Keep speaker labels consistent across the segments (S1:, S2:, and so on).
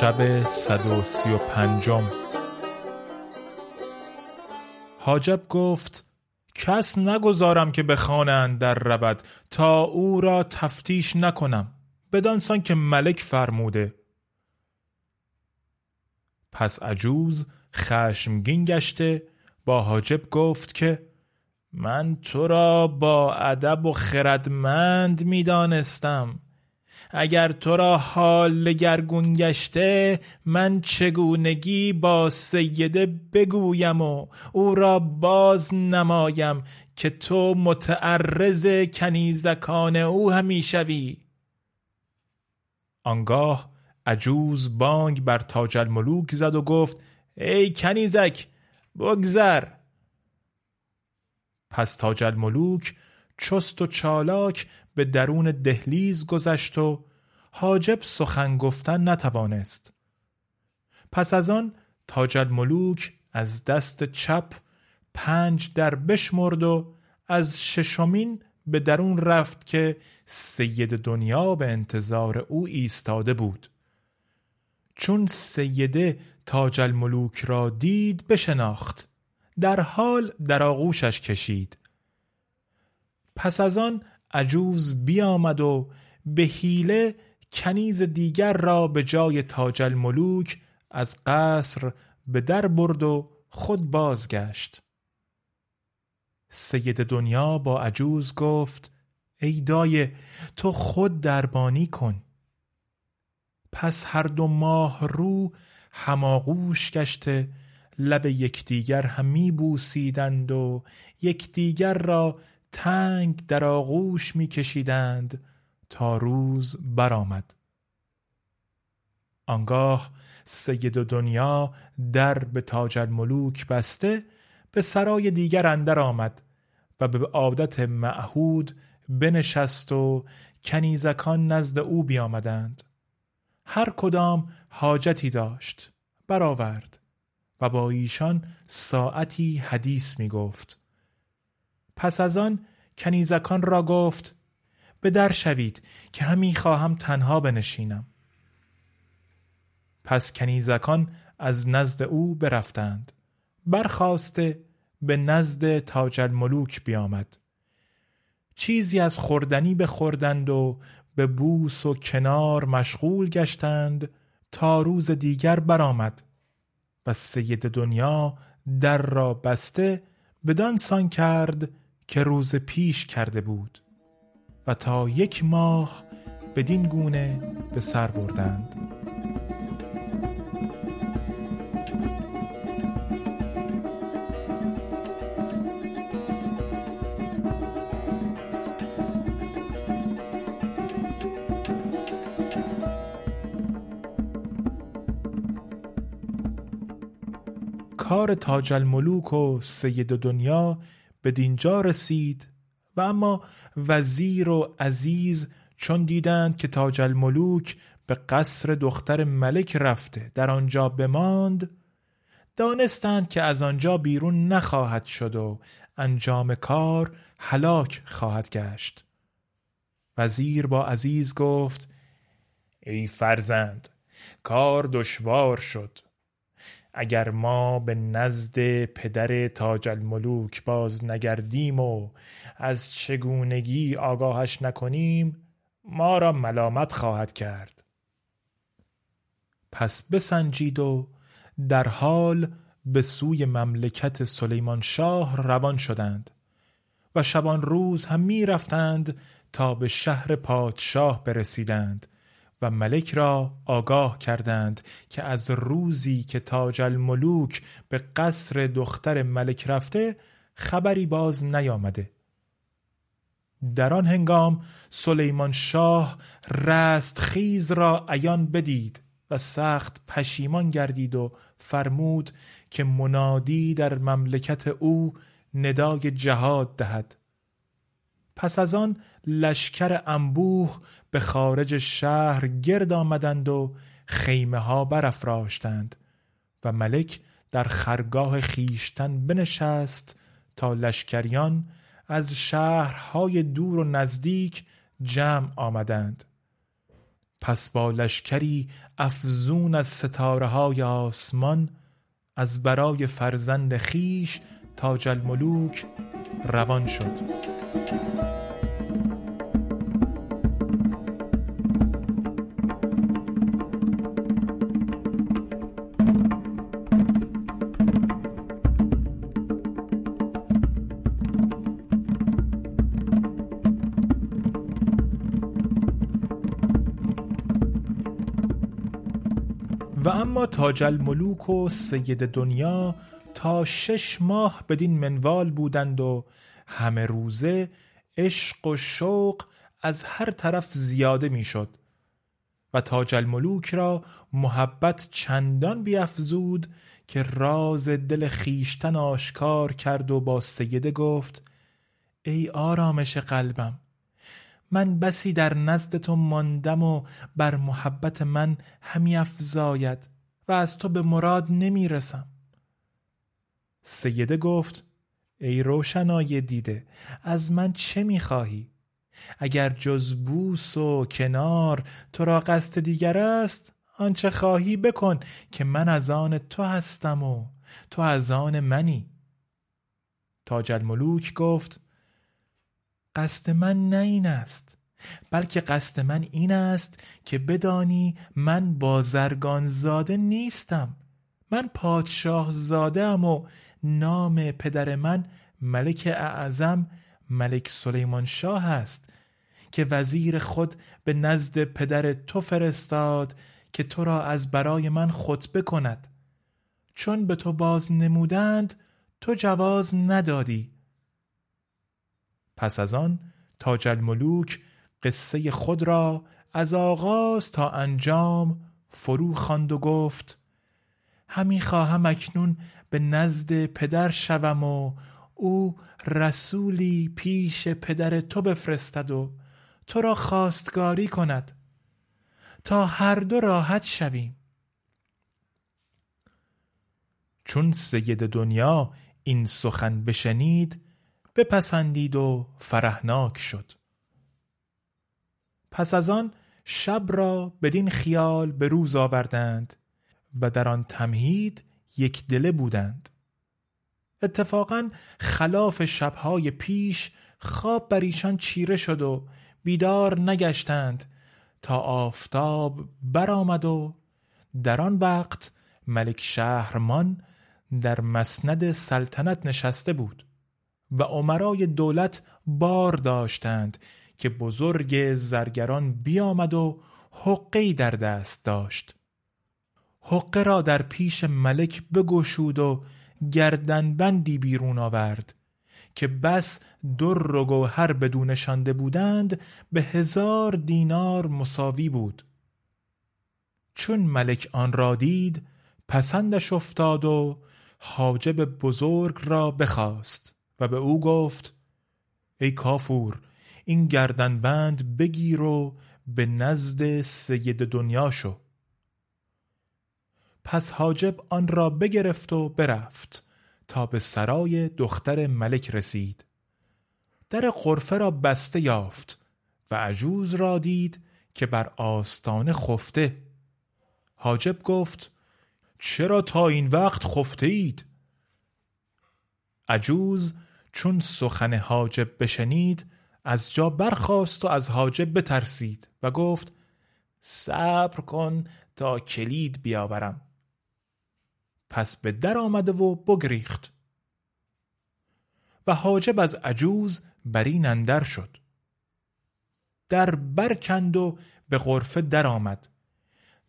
S1: شب صد و سی و پنجم. حاجب گفت کس نگذارم که به خانه اندر رود تا او را تفتیش نکنم بدانسان که ملک فرموده. پس عجوز خشمگین گشته با حاجب گفت که من تو را با ادب و خردمند می‌دانستم. اگر تو را حال لگرگون گشته من چگونگی با سیده بگویم و او را باز نمایم که تو متعرض کنیزکان او همی شوی. آنگاه عجوز بانگ بر تاج الملوک زد و گفت ای کنیزک بگذر. پس تاج الملوک چست و چالاک به درون دهلیز گذشت و حاجب سخن گفتن نتوانست. پس از آن تاج الملوک از دست چپ پنج در بشمرد و از ششمین به درون رفت که سید دنیا به انتظار او ایستاده بود. چون سیده تاج الملوک را دید بشناخت. در حال در آغوشش کشید. پس از آن عجوز بیامد و به حیله کنیز دیگر را به جای تاج الملوک از قصر به در برد و خود بازگشت. سید دنیا با عجوز گفت ای دایه تو خود دربانی کن. پس هر دو ماه رو هماغوش گشته لب یکدیگر همی بوسیدند و یکدیگر را تنگ در آغوش میکشیدند تا روز برآمد. آنگاه سید دنیا در به تاج الملوک بسته به سرای دیگر اندر آمد و به عادت معهود بنشست و کنیزکان نزد او بیامدند. هر کدام حاجتی داشت برآورد و با ایشان ساعتی حدیث می گفت پس از آن کنیزکان را گفت به در شوید که همی خواهم تنها بنشینم. پس کنیزکان از نزد او برفتند. برخواسته به نزد تاج الملوک بیامد. چیزی از خوردنی بخوردند و به بوس و کنار مشغول گشتند تا روز دیگر برآمد و سید دنیا در را بسته بدان سان کرد که روز پیش کرده بود و تا یک ماه بدین گونه به سر بردند. کار تاج الملوک و سید دنیا به دینجا رسید و اما وزیر و عزیز چون دیدند که تاج الملوک به قصر دختر ملک رفته در آنجا بماند دانستند که از آنجا بیرون نخواهد شد و انجام کار هلاک خواهد گشت. وزیر با عزیز گفت ای فرزند کار دشوار شد. اگر ما به نزد پدر تاج الملوک باز نگردیم و از چگونگی آگاهش نکنیم ما را ملامت خواهد کرد. پس بسنجید و در حال به سوی مملکت سلیمان شاه روان شدند و شبان روز هم می رفتند تا به شهر پادشاه برسیدند. و ملک را آگاه کردند که از روزی که تاج الملوک به قصر دختر ملک رفته خبری باز نیامده. در آن هنگام سلیمان شاه رست خیز را عیان بدید و سخت پشیمان گردید و فرمود که منادی در مملکت او ندای جهاد دهد. پس از آن لشکر انبوه به خارج شهر گرد آمدند و خیمه ها برافراشتند و ملک در خرگاه خیشتن بنشست تا لشکریان از شهرهای دور و نزدیک جمع آمدند. پس با لشکری افزون از ستاره های آسمان از برای فرزند خیش تاج الملوک روان شد. و اما تاج الملوک و سید دنیا تا شش ماه بدین منوال بودند و همه روزه عشق و شوق از هر طرف زیاده می‌شد و تاج الملوک را محبت چندان بیافزود که راز دل خیشتن آشکار کرد و با سیده گفت ای آرامش قلبم من بسی در نزد تو ماندم و بر محبت من همی افزاید و از تو به مراد نمی رسم. سیده گفت ای روشنای دیده از من چه می خواهی؟ اگر جز بوس و کنار تو را قصد دیگر است آنچه خواهی بکن که من از آن تو هستم و تو از آن منی تاج الملوک گفت قصد من نه این است بلکه قصد من این است که بدانی من بازرگان زاده نیستم من پادشاه زاده ام و نام پدر من ملک اعظم ملک سلیمان شاه است که وزیر خود به نزد پدر تو فرستاد که تو را از برای من خطبه کند. چون به تو باز نمودند تو جواز ندادی. پس از آن تاج الملوک قصه خود را از آغاز تا انجام فرو خواند و گفت همی خواهم اکنون به نزد پدر شوم و او رسولی پیش پدر تو بفرستد و تو را خواستگاری کند. تا هر دو راحت شویم. چون سید دنیا این سخن بشنید بپسندید و فرهناک شد. پس از آن شب را بدین خیال به روز آوردند و در آن تمهید یک دله بودند. اتفاقا خلاف شبهای پیش خواب بر ایشان چیره شد و بیدار نگشتند تا آفتاب برآمد و در آن وقت ملک شهرمان در مسند سلطنت نشسته بود و عمرای دولت بار داشتند که بزرگ زرگران بیامد و حقی در دست داشت. حقه را در پیش ملک بگشود و گردنبندی بیرون آورد که بس در و گوهر بدون شانده بودند به هزار دینار مساوی بود. چون ملک آن را دید پسندش افتاد و حاجب بزرگ را بخواست و به او گفت ای کافور این گردنبند بگیر و به نزد سید دنیا شو. پس حاجب آن را بگرفت و برفت تا به سرای دختر ملک رسید. در قرفه را بسته یافت و عجوز را دید که بر آستانه خفته. حاجب گفت چرا تا این وقت خفته اید؟ عجوز چون سخن حاجب بشنید از جا برخاست و از حاجب بترسید و گفت صبر کن تا کلید بیاورم. پس به در آمده و بگریخت. و حاجب از عجوز بر این اندر شد. در برکند و به غرفه در آمد.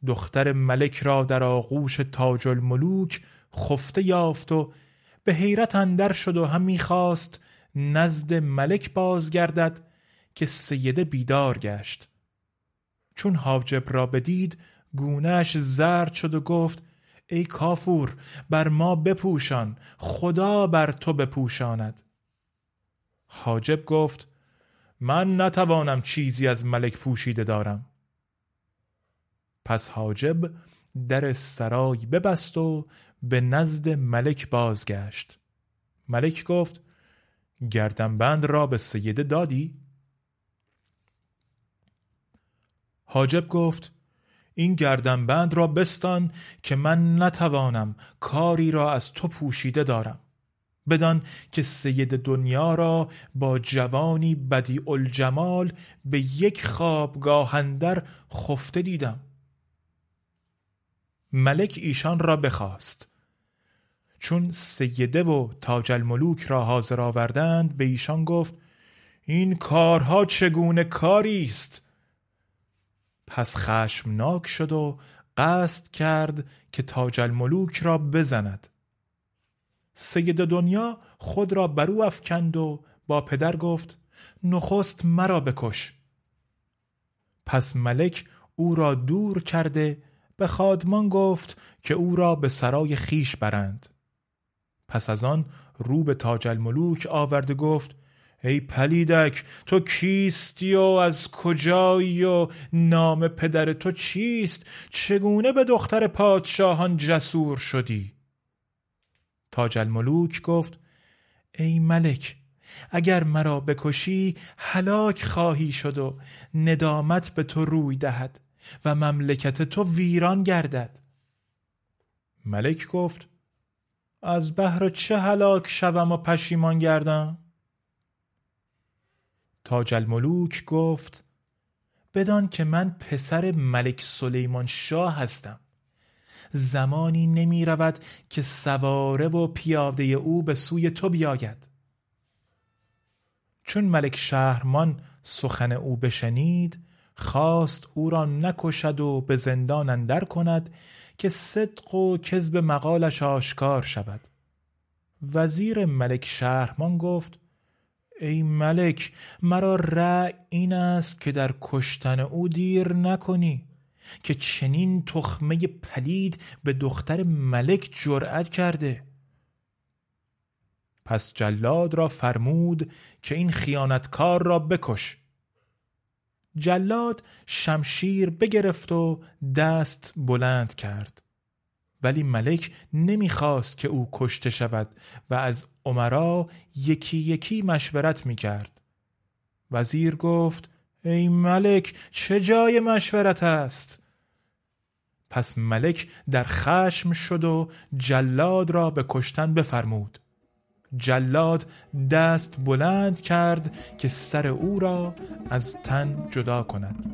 S1: دختر ملک را در آغوش تاج الملوک خفته یافت و به حیرت اندر شد و هم می‌خواست نزد ملک بازگردد که سیده بیدار گشت. چون حاجب را بدید گونهش زرد شد و گفت ای کافور بر ما بپوشان خدا بر تو بپوشاند. حاجب گفت من نتوانم چیزی از ملک پوشیده دارم. پس حاجب در سرای ببست و به نزد ملک بازگشت. ملک گفت گردنبند را به سیده دادی؟ حاجب گفت این گردنبند را بستان که من نتوانم کاری را از تو پوشیده دارم. بدان که سید دنیا را با جوانی بدی الجمال به یک خوابگاهندر خفته دیدم. ملک ایشان را بخواست. چون سیده و تاج الملوک را حاضر آوردند به ایشان گفت این کارها چگونه کاری است پس خشمناک شد و قصد کرد که تاج الملوک را بزند. سید دنیا خود را برو افکند و با پدر گفت نخست مرا بکش. پس ملک او را دور کرده به خادمان گفت که او را به سرای خیش برند. پس از آن رو به تاج الملوک آورده گفت ای پلیدک تو کیستی و از کجایی و نام پدر تو چیست؟ چگونه به دختر پادشاهان جسور شدی؟ تاج الملوک گفت ای ملک اگر مرا بکشی هلاک خواهی شد و ندامت به تو روی دهد و مملکت تو ویران گردد. ملک گفت از بهر چه هلاک شوم و پشیمان گردم؟ تاج الملوک گفت بدان که من پسر ملک سلیمان شاه هستم. زمانی نمی رود که سواره و پیاده او به سوی تو بیاید. چون ملک شهرمان سخن او بشنید خواست او را نکشد و به زندان اندر کند که صدق و کذب مقالش آشکار شود. وزیر ملک شهرمان گفت ای ملک مرا رأی این است که در کشتن او دیر نکنی که چنین تخمه پلید به دختر ملک جرأت کرده. پس جلاد را فرمود که این خیانتکار را بکش. جلاد شمشیر بگرفت و دست بلند کرد. ولی ملک نمی‌خواست که او کشته شود و از عمرا یکی یکی مشورت می‌کرد. وزیر گفت ای ملک چه جای مشورت است؟ پس ملک در خشم شد و جلاد را به کشتن بفرمود. جلاد دست بلند کرد که سر او را از تن جدا کند.